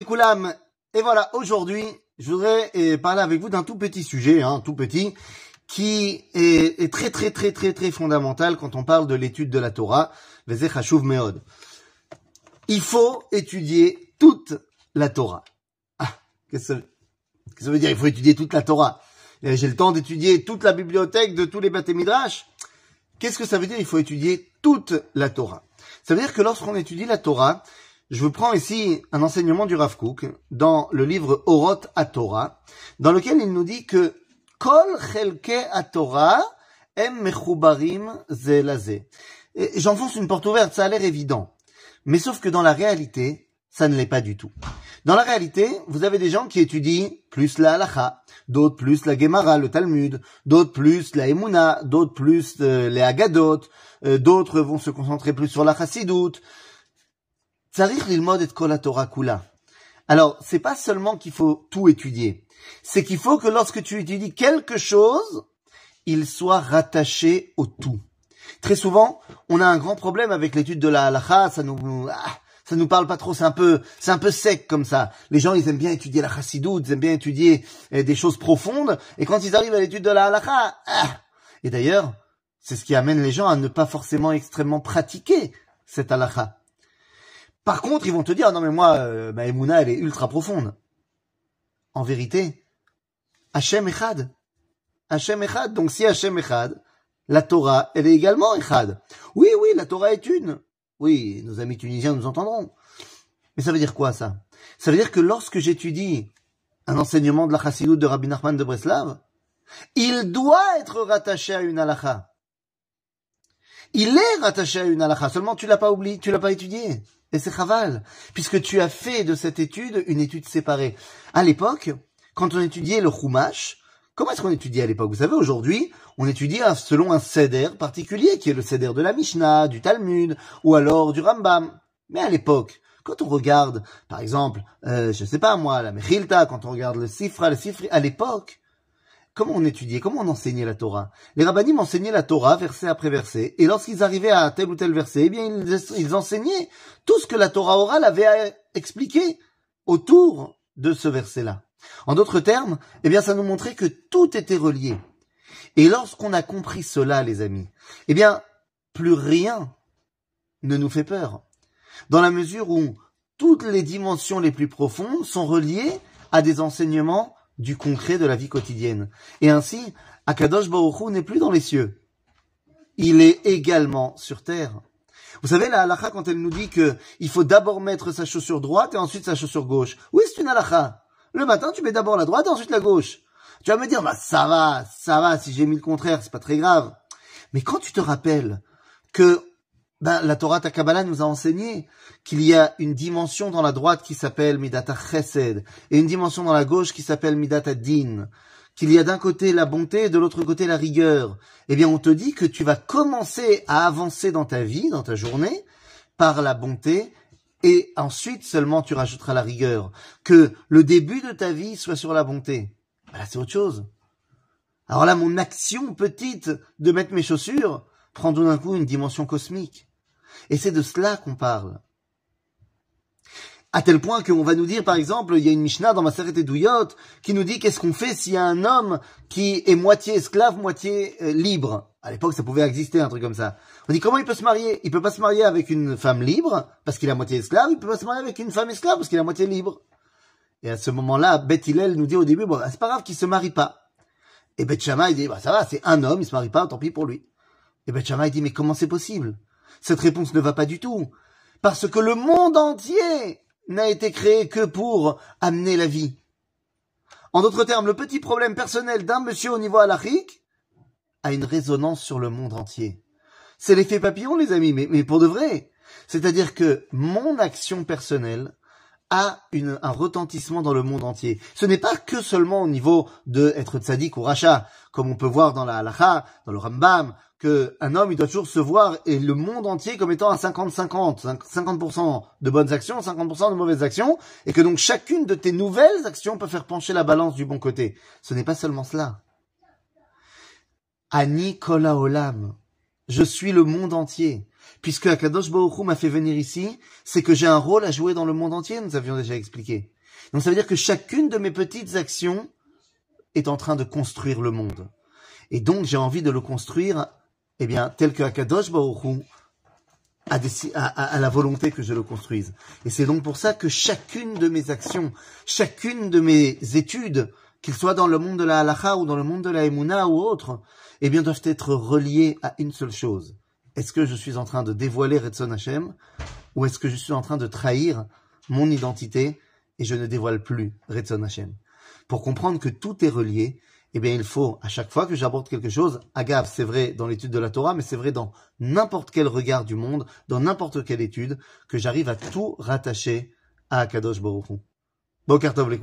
Et voilà, aujourd'hui, je voudrais eh, parler avec vous d'un tout petit sujet, hein, tout petit, qui est, très très très très très fondamental quand on parle de l'étude de la Torah, Meod. Il faut étudier toute la Torah. Ah, qu'est-ce que ça veut dire Il faut étudier toute la Torah? Eh, j'ai le temps d'étudier toute la bibliothèque de tous les Bate Midrash. Qu'est-ce que ça veut dire Il faut étudier toute la Torah? Ça veut dire que lorsqu'on étudie la Torah, je vous prends ici un enseignement du Rav Kook dans le livre Oroth à Torah, dans lequel il nous dit que Kol chelke à Torah em mechubarim zelazé. J'enfonce une porte ouverte, ça a l'air évident. Mais sauf que dans la réalité, ça ne l'est pas du tout. Dans la réalité, vous avez des gens qui étudient plus la halacha, d'autres plus la Gemara, le Talmud, d'autres plus la Emuna, d'autres plus euh, les Agadot, euh, d'autres vont se concentrer plus sur la Chassidoute, alors, c'est pas seulement qu'il faut tout étudier, c'est qu'il faut que lorsque tu étudies quelque chose, il soit rattaché au tout. Très souvent, on a un grand problème avec l'étude de la halakha, ça nous, ah, ça nous parle pas trop, c'est un peu, c'est un peu sec comme ça. Les gens, ils aiment bien étudier la chassidoute, ils aiment bien étudier eh, des choses profondes, et quand ils arrivent à l'étude de la halakha, ah, et d'ailleurs, c'est ce qui amène les gens à ne pas forcément extrêmement pratiquer cette halakha. Par contre, ils vont te dire, non mais moi, euh, Emouna, elle est ultra profonde. En vérité, Hachem Echad. Hachem Echad. Donc si Hachem Echad, la Torah, elle est également Echad. Oui, oui, la Torah est une. Oui, nos amis tunisiens nous entendront. Mais ça veut dire quoi ça? Ça veut dire que lorsque j'étudie un enseignement de la Chassidoute de Rabbi Nachman de Breslav, il doit être rattaché à une halakha. Il est rattaché à une halakha, seulement tu l'as pas oublié, tu l'as pas étudié. Et c'est chaval, puisque tu as fait de cette étude une étude séparée. À l'époque, quand on étudiait le Chumash, comment est-ce qu'on étudiait à l'époque? Vous savez, aujourd'hui, on étudie selon un seder particulier, qui est le seder de la Mishnah, du Talmud, ou alors du Rambam. Mais à l'époque, quand on regarde, par exemple, euh, je sais pas moi, la Mechilta, quand on regarde le Sifra, le Sifri, à l'époque, comment on étudiait, comment on enseignait la Torah? Les rabbinim enseignaient la Torah verset après verset, et lorsqu'ils arrivaient à tel ou tel verset, eh bien ils, enseignaient tout ce que la Torah orale avait expliqué autour de ce verset-là. En d'autres termes, eh bien ça nous montrait que tout était relié. Et lorsqu'on a compris cela, les amis, eh bien plus rien ne nous fait peur, dans la mesure où toutes les dimensions les plus profondes sont reliées à des enseignements du concret de la vie quotidienne. Et ainsi, Akadosh Baruch n'est plus dans les cieux. Il est également sur terre. Vous savez, la halakha, quand elle nous dit que il faut d'abord mettre sa chaussure droite et ensuite sa chaussure gauche. Oui, c'est une halakha. Le matin, tu mets d'abord la droite et ensuite la gauche. Tu vas me dire, bah, ça va, ça va, si j'ai mis le contraire, c'est pas très grave. Mais quand tu te rappelles que ben, la Torah Takabala nous a enseigné qu'il y a une dimension dans la droite qui s'appelle Midata Chesed et une dimension dans la gauche qui s'appelle Midata Din. Qu'il y a d'un côté la bonté et de l'autre côté la rigueur. Eh bien, on te dit que tu vas commencer à avancer dans ta vie, dans ta journée, par la bonté et ensuite seulement tu rajouteras la rigueur. Que le début de ta vie soit sur la bonté. Voilà, c'est autre chose. Alors là, mon action petite de mettre mes chaussures prend tout d'un coup une dimension cosmique. Et c'est de cela qu'on parle. À tel point qu'on va nous dire, par exemple, il y a une Mishnah dans ma et Douyot qui nous dit qu'est-ce qu'on fait s'il y a un homme qui est moitié esclave, moitié euh, libre. À l'époque, ça pouvait exister un truc comme ça. On dit comment il peut se marier? Il peut pas se marier avec une femme libre parce qu'il est moitié esclave. Il peut pas se marier avec une femme esclave parce qu'il est moitié libre. Et à ce moment-là, Beth Hillel nous dit au début, bon, c'est pas grave qu'il se marie pas. Et Beth Shammai dit, bah ça va, c'est un homme, il se marie pas, tant pis pour lui. Et Beth Shammai dit, mais comment c'est possible? Cette réponse ne va pas du tout. Parce que le monde entier n'a été créé que pour amener la vie. En d'autres termes, le petit problème personnel d'un monsieur au niveau halachique a une résonance sur le monde entier. C'est l'effet papillon, les amis, mais, mais pour de vrai. C'est-à-dire que mon action personnelle a une, un retentissement dans le monde entier. Ce n'est pas que seulement au niveau de être tzaddik ou rachat, comme on peut voir dans la halacha, dans le Rambam, que un homme, il doit toujours se voir et le monde entier comme étant à 50-50, 50%, de bonnes actions, 50% de mauvaises actions, et que donc chacune de tes nouvelles actions peut faire pencher la balance du bon côté. Ce n'est pas seulement cela. Ani Olam. Je suis le monde entier. puisque Akadosh Baruch m'a fait venir ici, c'est que j'ai un rôle à jouer dans le monde entier, nous avions déjà expliqué. Donc ça veut dire que chacune de mes petites actions est en train de construire le monde. Et donc j'ai envie de le construire, eh bien, tel que Akadosh Baruch Hu a, a, la volonté que je le construise. Et c'est donc pour ça que chacune de mes actions, chacune de mes études, qu'ils soient dans le monde de la halacha ou dans le monde de la emuna ou autre, eh bien, doivent être reliées à une seule chose. Est-ce que je suis en train de dévoiler Retzon Hashem ou est-ce que je suis en train de trahir mon identité et je ne dévoile plus Retzon Hashem? Pour comprendre que tout est relié, eh bien, il faut, à chaque fois que j'aborde quelque chose, agave, c'est vrai dans l'étude de la Torah, mais c'est vrai dans n'importe quel regard du monde, dans n'importe quelle étude, que j'arrive à tout rattacher à Akadosh Baruch Hu. Les